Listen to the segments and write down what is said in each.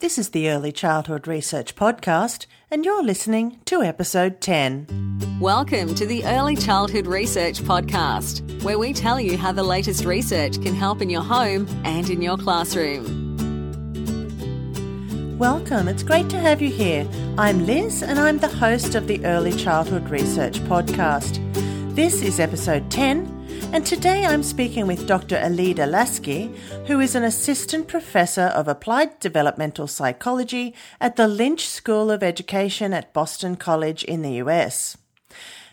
This is the Early Childhood Research Podcast, and you're listening to episode 10. Welcome to the Early Childhood Research Podcast, where we tell you how the latest research can help in your home and in your classroom. Welcome, it's great to have you here. I'm Liz, and I'm the host of the Early Childhood Research Podcast. This is episode 10 and today I'm speaking with Dr. Elida Laski, who is an assistant professor of applied developmental psychology at the Lynch School of Education at Boston College in the US.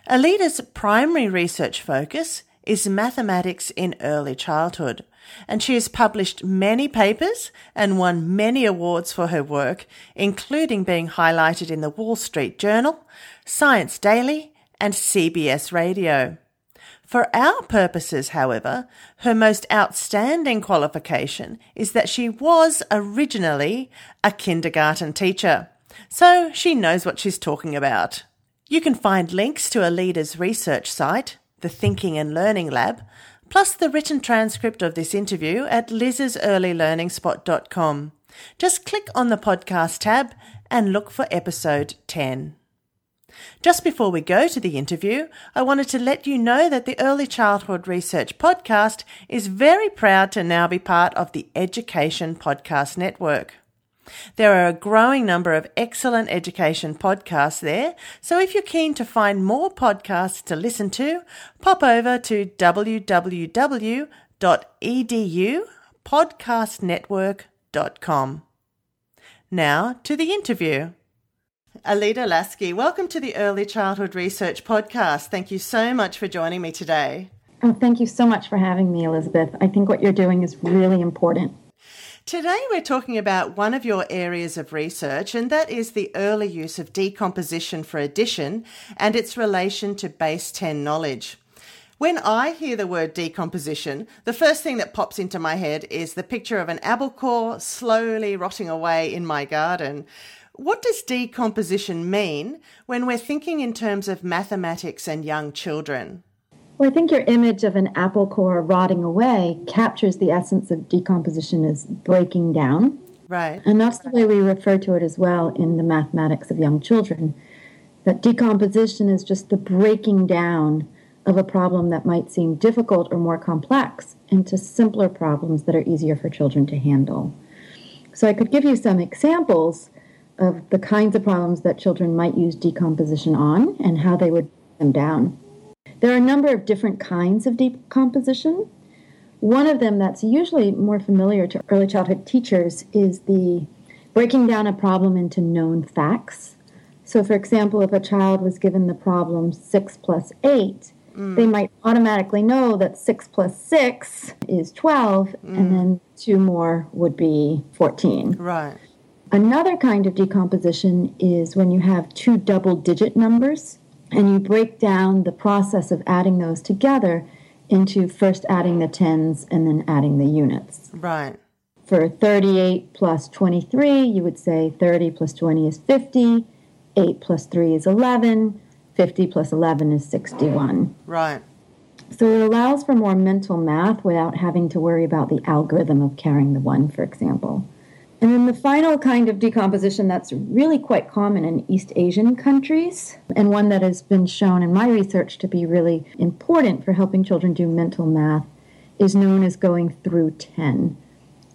Elida's primary research focus is mathematics in early childhood, and she has published many papers and won many awards for her work, including being highlighted in the Wall Street Journal, Science Daily, and CBS Radio. For our purposes, however, her most outstanding qualification is that she was originally a kindergarten teacher, so she knows what she's talking about. You can find links to Elida's research site, the Thinking and Learning Lab, plus the written transcript of this interview at liz's.earlylearningspot.com. Just click on the podcast tab and look for episode 10. Just before we go to the interview, I wanted to let you know that the Early Childhood Research Podcast is very proud to now be part of the Education Podcast Network. There are a growing number of excellent education podcasts there, so if you're keen to find more podcasts to listen to, pop over to www.edupodcastnetwork.com. Now to the interview. Elida Laski, welcome to the Early Childhood Research Podcast. Thank you so much for joining me today. Oh, thank you so much for having me, Elizabeth. I think what you're doing is really important. Today, we're talking about one of your areas of research, and that is the early use of decomposition for addition and its relation to base 10 knowledge. When I hear the word decomposition, the first thing that pops into my head is the picture of an apple core slowly rotting away in my garden. What does decomposition mean when we're thinking in terms of mathematics and young children? Well, I think your image of an apple core rotting away captures the essence of decomposition as breaking down. Right. And that's the way we refer to it as well in the mathematics of young children. That decomposition is just the breaking down of a problem that might seem difficult or more complex into simpler problems that are easier for children to handle. So I could give you some examples of the kinds of problems that children might use decomposition on and how they would break them down. There are a number of different kinds of decomposition. One of them that's usually more familiar to early childhood teachers is the breaking down a problem into known facts. So, for example, if a child was given the problem 6 plus 8, mm. they might automatically know that 6 plus 6 is 12, mm. and then two more would be 14. Right. Another kind of decomposition is when you have two double digit numbers and you break down the process of adding those together into first adding the tens and then adding the units. Right. For 38 plus 23, you would say 30 plus 20 is 50, 8 plus 3 is 11, 50 plus 11 is 61. Right. So it allows for more mental math without having to worry about the algorithm of carrying the one, for example. And then the final kind of decomposition that's really quite common in East Asian countries, and one that has been shown in my research to be really important for helping children do mental math, is known as going through 10.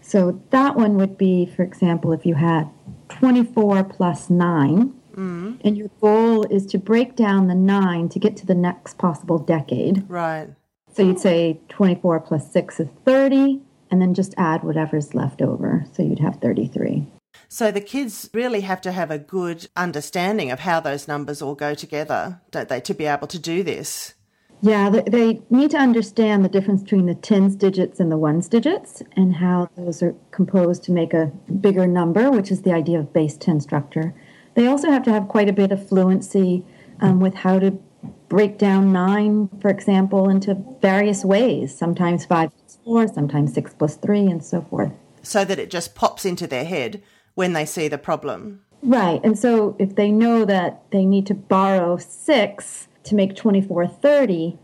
So that one would be, for example, if you had 24 plus 9, mm. and your goal is to break down the 9 to get to the next possible decade. Right. So you'd say 24 plus 6 is 30 and then just add whatever's left over. So you'd have 33. So the kids really have to have a good understanding of how those numbers all go together, don't they, to be able to do this? Yeah, they need to understand the difference between the tens digits and the ones digits and how those are composed to make a bigger number, which is the idea of base 10 structure. They also have to have quite a bit of fluency um, with how to break down nine, for example, into various ways, sometimes five four, sometimes six plus three, and so forth. So that it just pops into their head when they see the problem. Right. And so if they know that they need to borrow six to make 2430,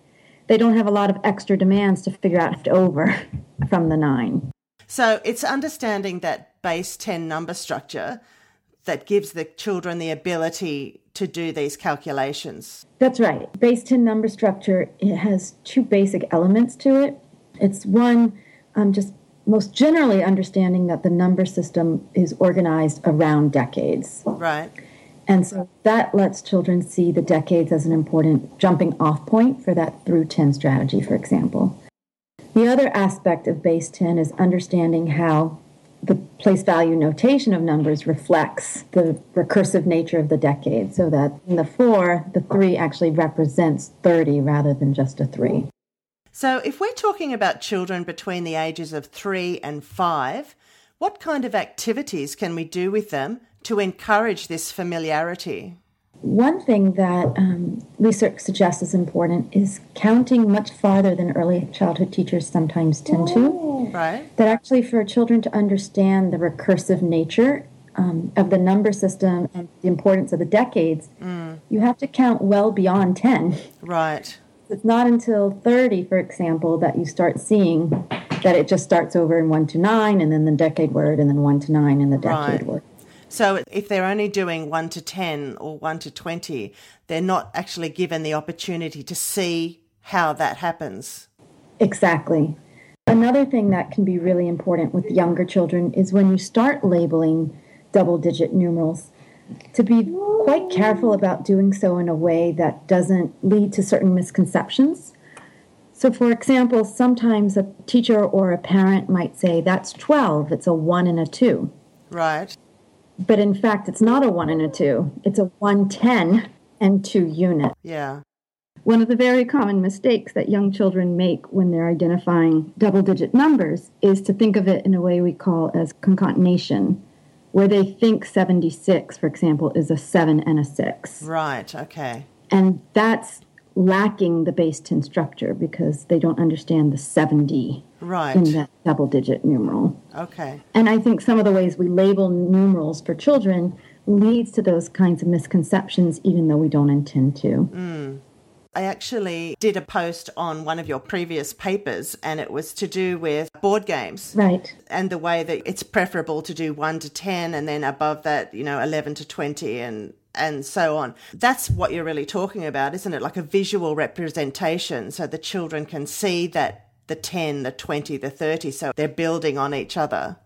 they don't have a lot of extra demands to figure out over from the nine. So it's understanding that base 10 number structure that gives the children the ability to do these calculations. That's right. Base 10 number structure it has two basic elements to it. It's one, um, just most generally understanding that the number system is organized around decades. Right. And so that lets children see the decades as an important jumping off point for that through 10 strategy, for example. The other aspect of base 10 is understanding how the place value notation of numbers reflects the recursive nature of the decade, so that in the four, the three actually represents 30 rather than just a three. So, if we're talking about children between the ages of three and five, what kind of activities can we do with them to encourage this familiarity? One thing that um, research suggests is important is counting much farther than early childhood teachers sometimes tend to. Right. That actually, for children to understand the recursive nature um, of the number system and the importance of the decades, mm. you have to count well beyond 10. Right. It's not until 30, for example, that you start seeing that it just starts over in 1 to 9 and then the decade word and then 1 to 9 and the decade right. word. So if they're only doing 1 to 10 or 1 to 20, they're not actually given the opportunity to see how that happens. Exactly. Another thing that can be really important with younger children is when you start labeling double digit numerals, to be quite careful about doing so in a way that doesn't lead to certain misconceptions. So, for example, sometimes a teacher or a parent might say, That's 12, it's a 1 and a 2. Right. But in fact, it's not a 1 and a 2, it's a 110 and 2 unit. Yeah. One of the very common mistakes that young children make when they're identifying double digit numbers is to think of it in a way we call as concatenation where they think 76, for example, is a 7 and a 6. Right, okay. And that's lacking the base 10 structure because they don't understand the 70 right. in that double digit numeral. Okay. And I think some of the ways we label numerals for children leads to those kinds of misconceptions, even though we don't intend to. Mm. I actually did a post on one of your previous papers, and it was to do with board games. Right. And the way that it's preferable to do 1 to 10, and then above that, you know, 11 to 20, and and so on. That's what you're really talking about, isn't it? Like a visual representation so the children can see that the 10, the 20, the 30, so they're building on each other.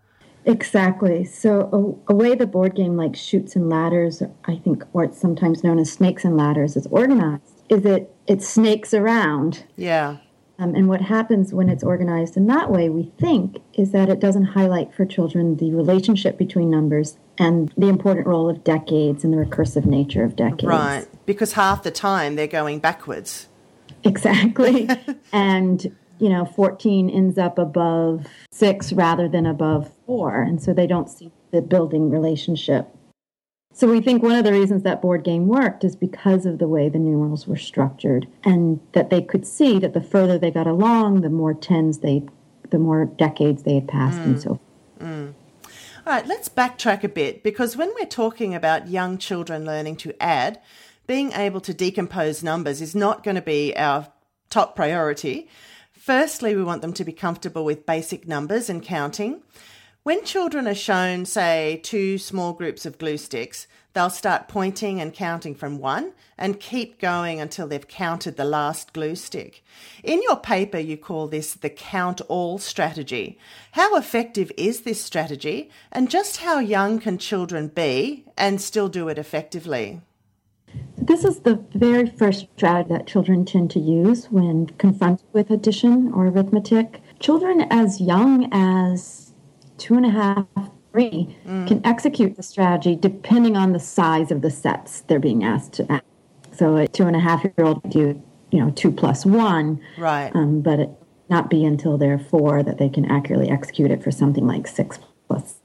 Exactly. So a, a, way the board game like Chutes and Ladders, I think, or it's sometimes known as Snakes and Ladders, is organized is it it snakes around. Yeah. Um, and what happens when it's organized in that way, we think, is that it doesn't highlight for children the relationship between numbers and the important role of decades and the recursive nature of decades. Right, because half the time they're going backwards. Exactly. and, you know, 14 ends up above six rather than above four. And so they don't see the building relationship. So we think one of the reasons that board game worked is because of the way the numerals were structured and that they could see that the further they got along, the more tens they the more decades they had passed mm. and so mm. All right, let's backtrack a bit because when we're talking about young children learning to add, being able to decompose numbers is not going to be our top priority. Firstly, we want them to be comfortable with basic numbers and counting. When children are shown, say, two small groups of glue sticks, they'll start pointing and counting from one and keep going until they've counted the last glue stick. In your paper, you call this the count all strategy. How effective is this strategy, and just how young can children be and still do it effectively? This is the very first strategy that children tend to use when confronted with addition or arithmetic. Children as young as two and a half, three mm. can execute the strategy depending on the size of the sets they're being asked to act. So a two and a half year old do, you know, two plus one. Right. Um, but it not be until they're four that they can accurately execute it for something like six plus.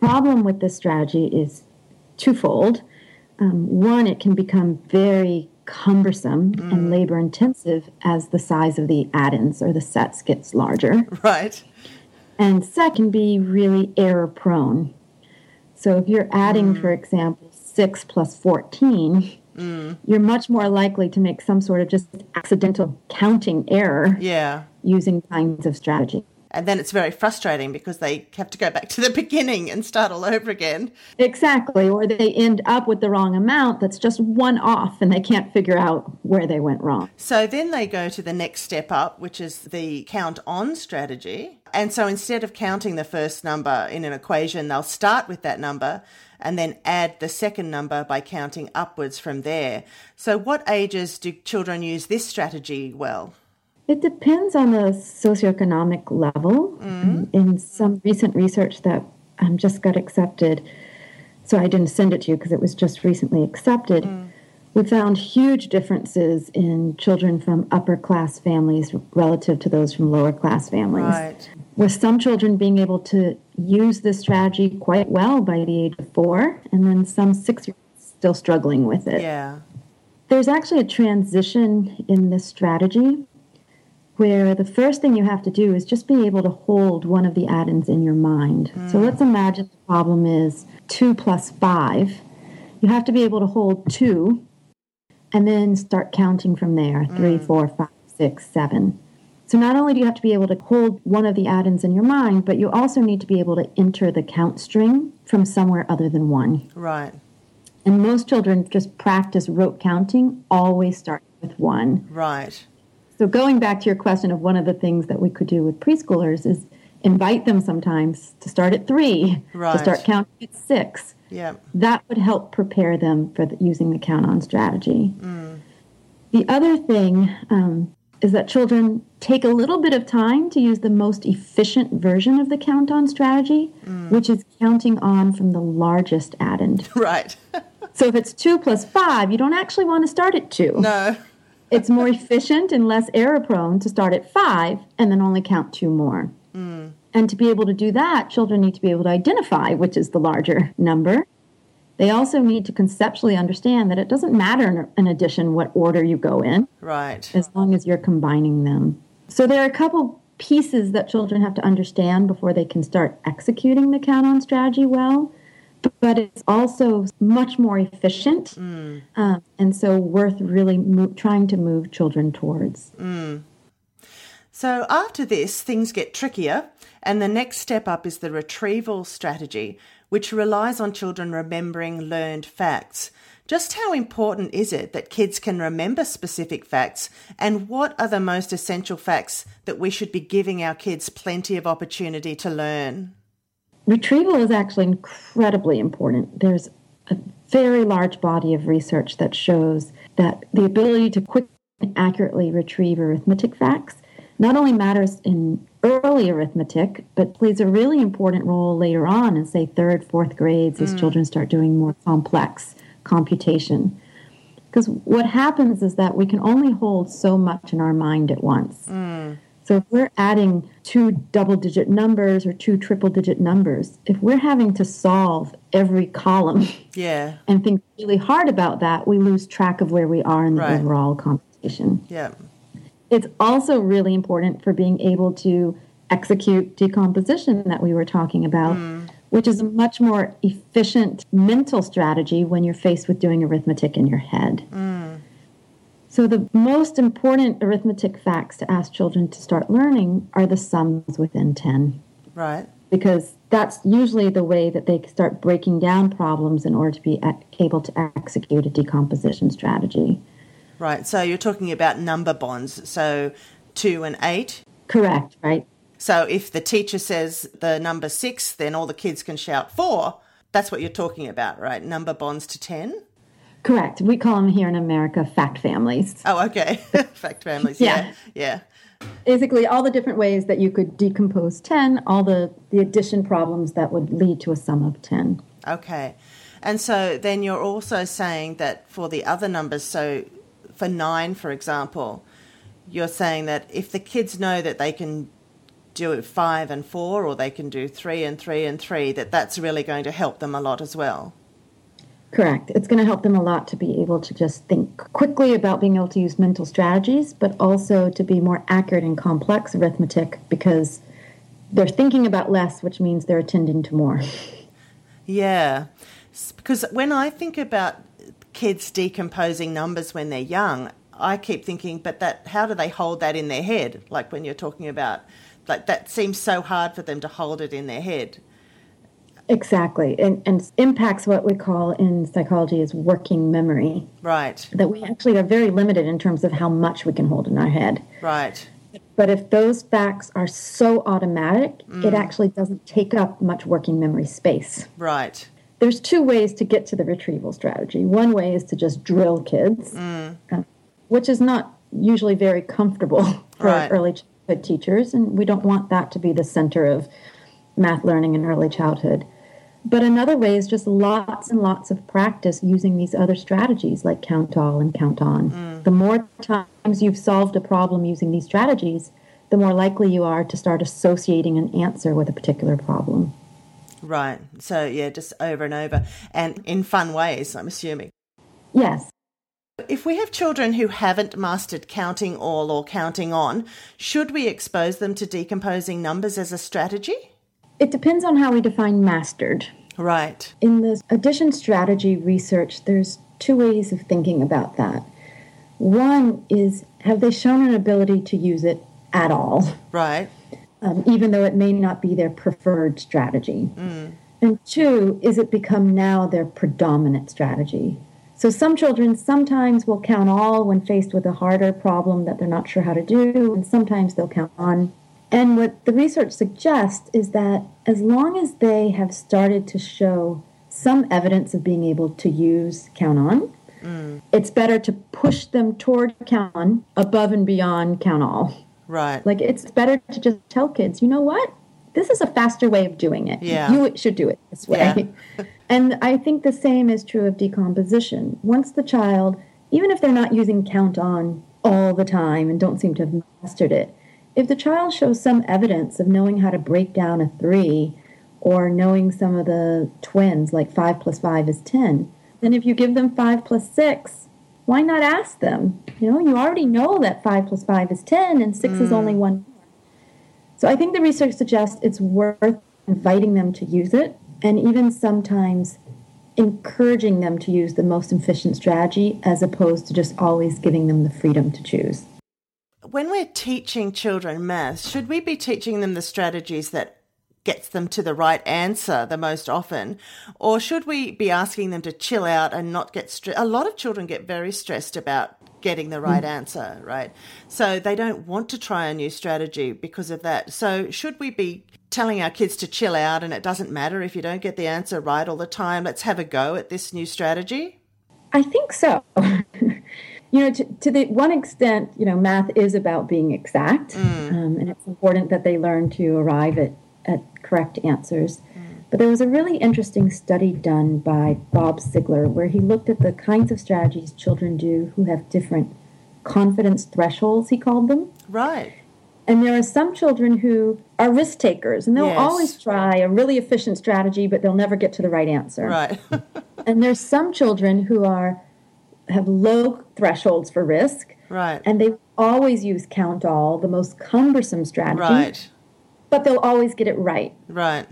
Problem with this strategy is twofold. Um, one, it can become very cumbersome mm. and labor intensive as the size of the addends or the sets gets larger. Right and second be really error prone. So if you're adding, mm. for example, 6 plus 14, mm. you're much more likely to make some sort of just accidental counting error yeah. using kinds of strategy. And then it's very frustrating because they have to go back to the beginning and start all over again. Exactly. Or they end up with the wrong amount that's just one off and they can't figure out where they went wrong. So then they go to the next step up, which is the count on strategy. And so instead of counting the first number in an equation, they'll start with that number and then add the second number by counting upwards from there. So, what ages do children use this strategy well? It depends on the socioeconomic level. Mm-hmm. In some recent research that um, just got accepted, so I didn't send it to you because it was just recently accepted. Mm. We found huge differences in children from upper class families relative to those from lower class families. Right. With some children being able to use this strategy quite well by the age of four, and then some six year olds still struggling with it. Yeah. There's actually a transition in this strategy where the first thing you have to do is just be able to hold one of the addends in your mind. Mm. So let's imagine the problem is 2 plus 5. You have to be able to hold 2 and then start counting from there mm. 3, 4, 5, 6, 7. So not only do you have to be able to hold one of the addends in your mind, but you also need to be able to enter the count string from somewhere other than 1. Right. And most children just practice rote counting, always start with 1. Right. So going back to your question of one of the things that we could do with preschoolers is invite them sometimes to start at three, right. to start counting at six. Yeah. That would help prepare them for the, using the count on strategy. Mm. The other thing um, is that children take a little bit of time to use the most efficient version of the count on strategy, mm. which is counting on from the largest addend. Right. so if it's two plus five, you don't actually want to start at two. No it's more efficient and less error prone to start at five and then only count two more. Mm. And to be able to do that, children need to be able to identify which is the larger number. They also need to conceptually understand that it doesn't matter in addition what order you go in. Right. As long as you're combining them. So there are a couple pieces that children have to understand before they can start executing the count on strategy well but it's also much more efficient mm. um, and so worth really mo- trying to move children towards. Mm. So after this, things get trickier, and the next step up is the retrieval strategy, which relies on children remembering learned facts. Just how important is it that kids can remember specific facts, and what are the most essential facts that we should be giving our kids plenty of opportunity to learn? Retrieval is actually incredibly important. There's a very large body of research that shows that the ability to quickly and accurately retrieve arithmetic facts not only matters in early arithmetic, but plays a really important role later on in, say, third, fourth grades as mm. children start doing more complex computation. Because what happens is that we can only hold so much in our mind at once. Mm. So if we're adding two double digit numbers or two triple digit numbers, if we're having to solve every column yeah. and think really hard about that, we lose track of where we are in the right. overall computation. Yeah. It's also really important for being able to execute decomposition that we were talking about, mm. which is a much more efficient mental strategy when you're faced with doing arithmetic in your head. Mm. So, the most important arithmetic facts to ask children to start learning are the sums within 10. Right. Because that's usually the way that they start breaking down problems in order to be able to execute a decomposition strategy. Right. So, you're talking about number bonds. So, 2 and 8? Correct, right. So, if the teacher says the number 6, then all the kids can shout 4. That's what you're talking about, right? Number bonds to 10? Correct. We call them here in America fact families. Oh, okay. fact families. Yeah. yeah. Yeah. Basically, all the different ways that you could decompose 10, all the, the addition problems that would lead to a sum of 10. Okay. And so then you're also saying that for the other numbers, so for 9, for example, you're saying that if the kids know that they can do it 5 and 4 or they can do 3 and 3 and 3, that that's really going to help them a lot as well. Correct. It's going to help them a lot to be able to just think quickly about being able to use mental strategies, but also to be more accurate in complex arithmetic because they're thinking about less, which means they're attending to more. Yeah. Because when I think about kids decomposing numbers when they're young, I keep thinking, but that how do they hold that in their head? Like when you're talking about like that seems so hard for them to hold it in their head. Exactly. And, and impacts what we call in psychology is working memory. Right. That we actually are very limited in terms of how much we can hold in our head. Right. But if those facts are so automatic, mm. it actually doesn't take up much working memory space. Right. There's two ways to get to the retrieval strategy. One way is to just drill kids, mm. uh, which is not usually very comfortable for right. early childhood teachers, and we don't want that to be the center of math learning in early childhood. But another way is just lots and lots of practice using these other strategies like count all and count on. Mm. The more times you've solved a problem using these strategies, the more likely you are to start associating an answer with a particular problem. Right. So, yeah, just over and over and in fun ways, I'm assuming. Yes. If we have children who haven't mastered counting all or counting on, should we expose them to decomposing numbers as a strategy? It depends on how we define mastered. Right. In the addition strategy research, there's two ways of thinking about that. One is have they shown an ability to use it at all? Right. Um, even though it may not be their preferred strategy. Mm. And two, is it become now their predominant strategy? So some children sometimes will count all when faced with a harder problem that they're not sure how to do, and sometimes they'll count on and what the research suggests is that as long as they have started to show some evidence of being able to use count on, mm. it's better to push them toward count on above and beyond count all. Right. Like it's better to just tell kids, you know what? This is a faster way of doing it. Yeah. You should do it this way. Yeah. and I think the same is true of decomposition. Once the child, even if they're not using count on all the time and don't seem to have mastered it, if the child shows some evidence of knowing how to break down a three or knowing some of the twins, like five plus five is 10, then if you give them five plus six, why not ask them? You know, you already know that five plus five is 10 and six mm. is only one. So I think the research suggests it's worth inviting them to use it and even sometimes encouraging them to use the most efficient strategy as opposed to just always giving them the freedom to choose when we're teaching children math, should we be teaching them the strategies that gets them to the right answer the most often? Or should we be asking them to chill out and not get stressed a lot of children get very stressed about getting the right answer right? So they don't want to try a new strategy because of that. So should we be telling our kids to chill out and it doesn't matter if you don't get the answer right all the time let's have a go at this new strategy? I think so you know, to, to, the one extent, you know, math is about being exact, mm. um, and it's important that they learn to arrive at, at correct answers. Mm. But there was a really interesting study done by Bob Siegler where he looked at the kinds of strategies children do who have different confidence thresholds, he called them. Right. And there are some children who are risk takers, and they'll yes. always try a really efficient strategy, but they'll never get to the right answer. Right. and there's some children who are have low thresholds for risk. Right. And they always use count all, the most cumbersome strategy. Right. But they'll always get it right. Right.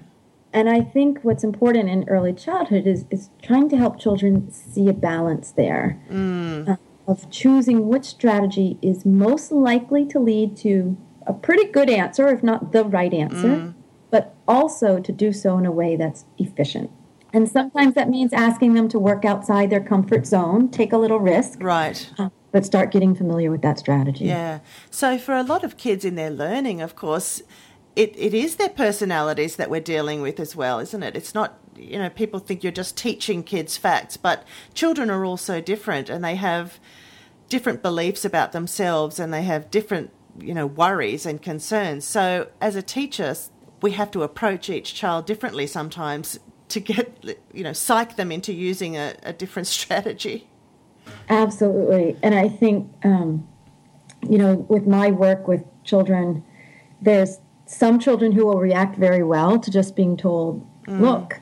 And I think what's important in early childhood is, is trying to help children see a balance there mm. uh, of choosing which strategy is most likely to lead to a pretty good answer, if not the right answer, mm. but also to do so in a way that's efficient. And sometimes that means asking them to work outside their comfort zone, take a little risk. Right. Uh, but start getting familiar with that strategy. Yeah. So for a lot of kids in their learning, of course, it, it is their personalities that we're dealing with as well, isn't it? It's not, you know, people think you're just teaching kids facts, but children are also different and they have different beliefs about themselves and they have different, you know, worries and concerns. So as a teacher, we have to approach each child differently sometimes to get you know psych them into using a, a different strategy. Absolutely. And i think um, you know with my work with children there's some children who will react very well to just being told mm. look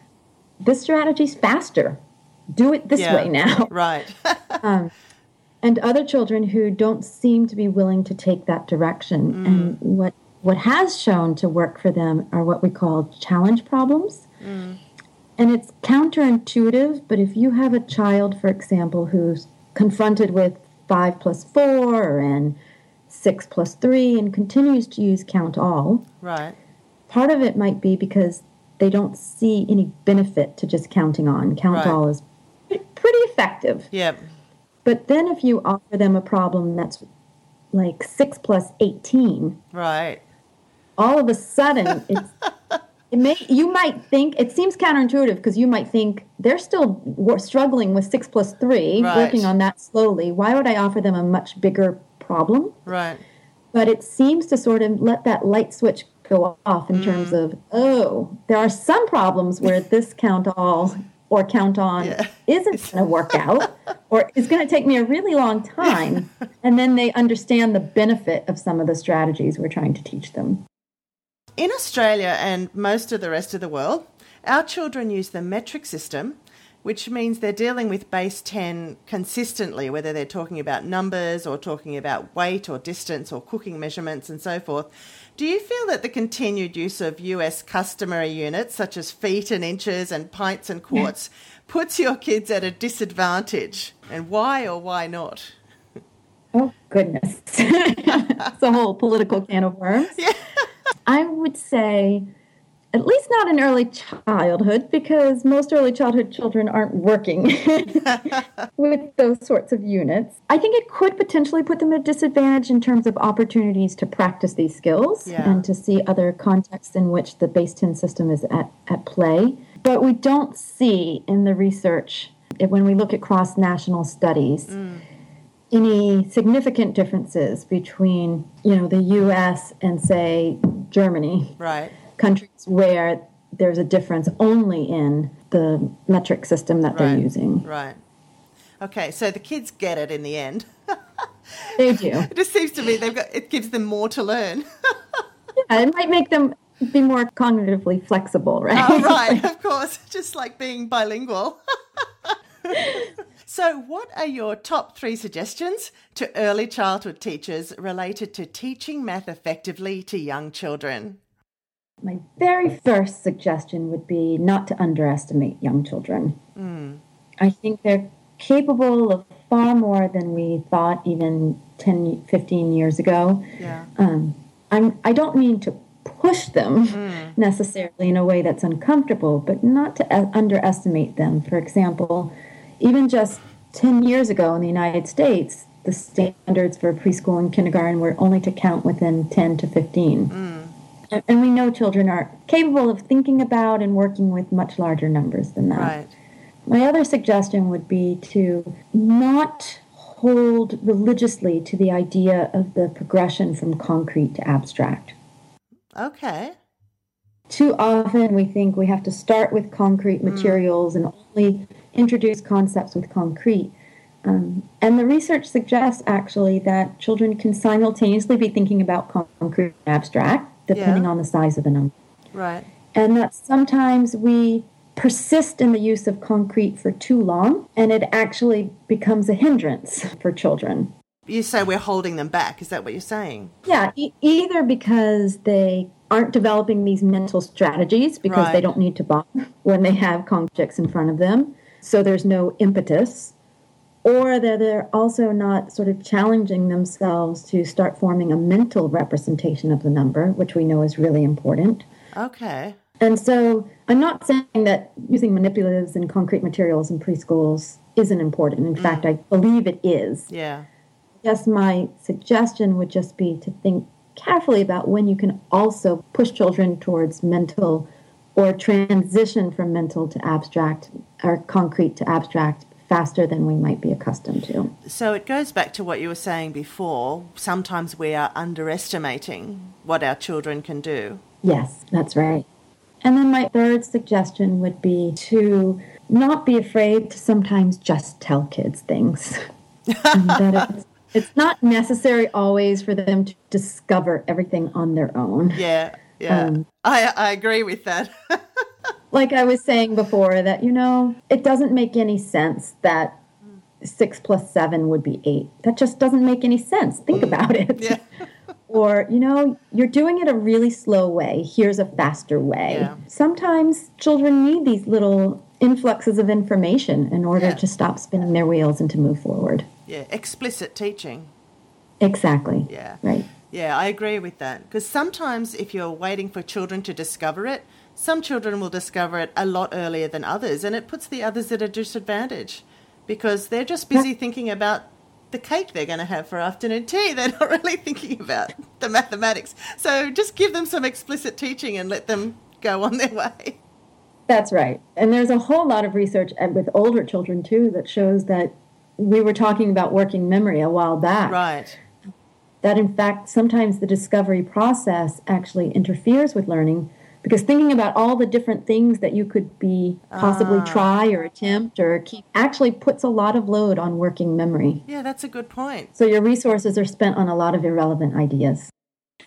this strategy's faster. Do it this yeah, way now. Right. Um, and other children who don't seem to be willing to take that direction. Mm. and what what has shown to work for them are what we call challenge problems. Mm. And it's counterintuitive, but if you have a child, for example, who's confronted with five plus four and six plus three and continues to use count all. Right. Part of it might be because they don't see any benefit to just counting on. Count Right. all is pretty effective. Yep. But then if you offer them a problem that's like six plus 18, Right. all of a sudden it's it may you might think it seems counterintuitive because you might think they're still struggling with six plus three Right. working on that slowly why would i offer them a much bigger problem Right. but it seems to sort of let that light switch go off in terms Mm. of oh there are some problems where this count all or count on Yeah. isn't going to work out or is going to take me a really long time and then they understand the benefit of some of the strategies we're trying to teach them In Australia and most of the rest of the world, our children use the metric system, which means they're dealing with base 10 consistently, whether they're talking about numbers or talking about weight or distance or cooking measurements and so forth. Do you feel that the continued use of US customary units such as feet and inches and pints and quarts puts your kids at a disadvantage? And why or why not? Oh goodness, it's a whole political can of worms. I would say, at least not in early childhood, because most early childhood children aren't working with those sorts of units. I think it could potentially put them at a disadvantage in terms of opportunities to practice these skills Yeah. and to see other contexts in which the base 10 system is at, at play. But we don't see in the research, when we look at cross national studies, mm. Any significant differences between you know the US and say Germany Right. countries where there's a difference only in the metric system that they're using Right. Okay, so the kids get it in the end. they do It just seems to me they've got it gives them more to learn. Yeah, it might make them be more cognitively flexible right oh, right, of course, just like being bilingual. So, what are your top three suggestions to early childhood teachers related to teaching math effectively to young children? My very first suggestion would be not to underestimate young children. I think they're capable of far more than we thought even 10, 15 years ago. Yeah. Um, I'm, I don't mean to push them necessarily in a way that's uncomfortable, but not to uh, underestimate them. For example, even just 10 years ago in the United States, the standards for preschool and kindergarten were only to count within 10 to 15. And- And we know children are capable of thinking about and working with much larger numbers than that. Right. My other suggestion would be to not hold religiously to the idea of the progression from concrete to abstract. Okay. Too often we think we have to start with concrete mm. materials and only introduce concepts with concrete. Um, and the research suggests actually that children can simultaneously be thinking about concrete and abstract, depending Yeah. on the size of the number. Right. and that sometimes we persist in the use of concrete for too long and it actually becomes a hindrance for children. You say we're holding them back. Is that what you're saying? Yeah, e- either because they aren't developing these mental strategies because they don't need to bond when they have objects in front of them, so there's no impetus, or that they're also not sort of challenging themselves to start forming a mental representation of the number, which we know is really important. Okay. And so I'm not saying that using manipulatives and concrete materials in preschools isn't important. In mm. fact, I believe it is. Yeah. Yes, my suggestion would just be to think carefully about when you can also push children towards mental or transition from mental to abstract or concrete to abstract faster than we might be accustomed to. So it goes back to what you were saying before. Sometimes we are underestimating what our children can do. Yes, that's right. And then my third suggestion would be to not be afraid to sometimes just tell kids things. that it's, it's not necessary always for them to discover everything on their own. Yeah. Yeah. Um, I, I agree with that. Like I was saying before, that, you know, it doesn't make any sense that six plus seven would be eight. That just doesn't make any sense. Think mm. about it. yeah. Or, you know, you're doing it a really slow way. Here's a faster way. Yeah. Sometimes children need these little influxes of information in order Yeah. to stop spinning their wheels and to move forward. Yeah. Explicit teaching. Exactly. Yeah. Right. Yeah, I agree with that. Because sometimes if you're waiting for children to discover it, some children will discover it a lot earlier than others, and it puts the others at a disadvantage because they're just busy thinking about the cake they're going to have for afternoon tea. They're not really thinking about the mathematics. So just give them some explicit teaching and let them go on their way. That's right. And there's a whole lot of research with older children too that shows that we were talking about working memory a while back. Right. That in fact, sometimes the discovery process actually interferes with learning because thinking about all the different things that you could be possibly Ah. try or attempt or keep actually puts a lot of load on working memory. Yeah, that's a good point. So your resources are spent on a lot of irrelevant ideas.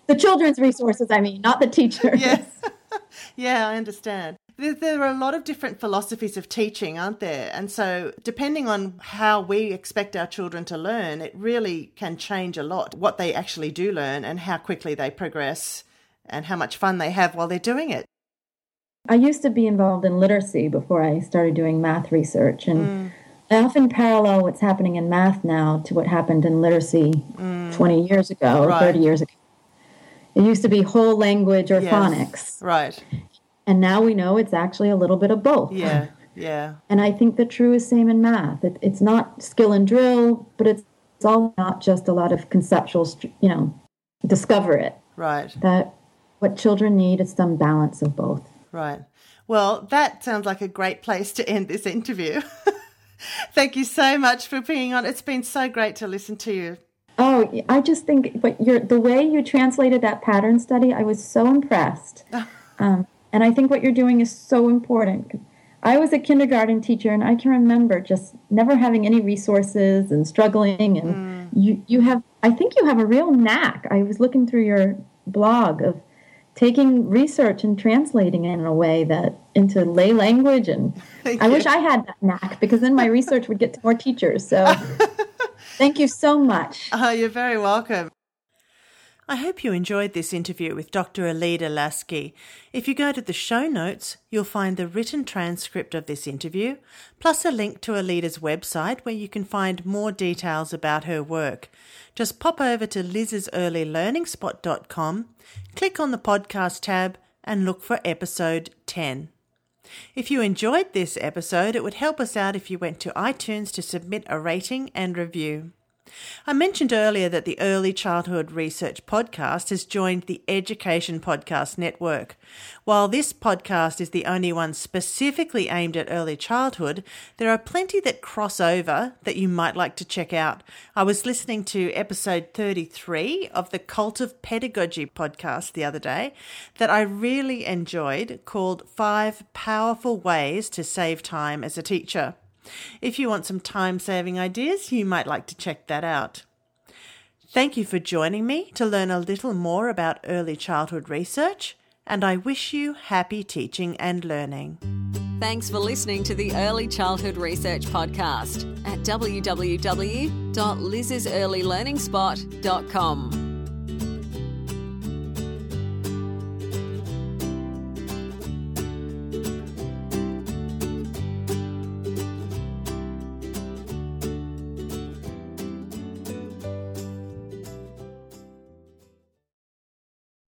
The children's resources, I mean, not the teachers. Yes. yeah, I understand. There, there are a lot of different philosophies of teaching, aren't there? And so, depending on how we expect our children to learn, it really can change a lot what they actually do learn and how quickly they progress and how much fun they have while they're doing it. I used to be involved in literacy before I started doing math research, and mm. I often parallel what's happening in math now to what happened in literacy mm. 20 years ago, or Right. 30 years ago. It used to be whole language or Yes. phonics, Right. and now we know it's actually a little bit of both. Yeah. Yeah. And I think the true is same in math. It, it's not skill and drill, but it's, it's all not just a lot of conceptual, you know, discover it. Right. That what children need is some balance of both. Right. Well, that sounds like a great place to end this interview. Thank you so much for being on. It's been so great to listen to you. Oh, I just think, but your the way you translated that pattern study, I was so impressed. Um, and I think what you're doing is so important. I was a kindergarten teacher, and I can remember just never having any resources and struggling. And you, you have, I think you have a real knack. I was looking through your blog of taking research and translating it in a way that into lay language. And Thank I you. wish I had that knack because then my research would get to more teachers. So thank you so much. Oh, you're very welcome. I hope you enjoyed this interview with Dr. Elida Laski. If you go to the show notes, you'll find the written transcript of this interview, plus a link to Elida's website where you can find more details about her work. Just pop over to liz's.earlylearningspot.com, click on the podcast tab, and look for episode 10. If you enjoyed this episode, it would help us out if you went to iTunes to submit a rating and review. I mentioned earlier that the Early Childhood Research Podcast has joined the Education Podcast Network. While this podcast is the only one specifically aimed at early childhood, there are plenty that cross over that you might like to check out. I was listening to episode 33 of the Cult of Pedagogy podcast the other day that I really enjoyed called Five Powerful Ways to Save Time as a Teacher. If you want some time saving ideas, you might like to check that out. Thank you for joining me to learn a little more about early childhood research, and I wish you happy teaching and learning. Thanks for listening to the Early Childhood Research Podcast at www.liz's.earlylearningspot.com.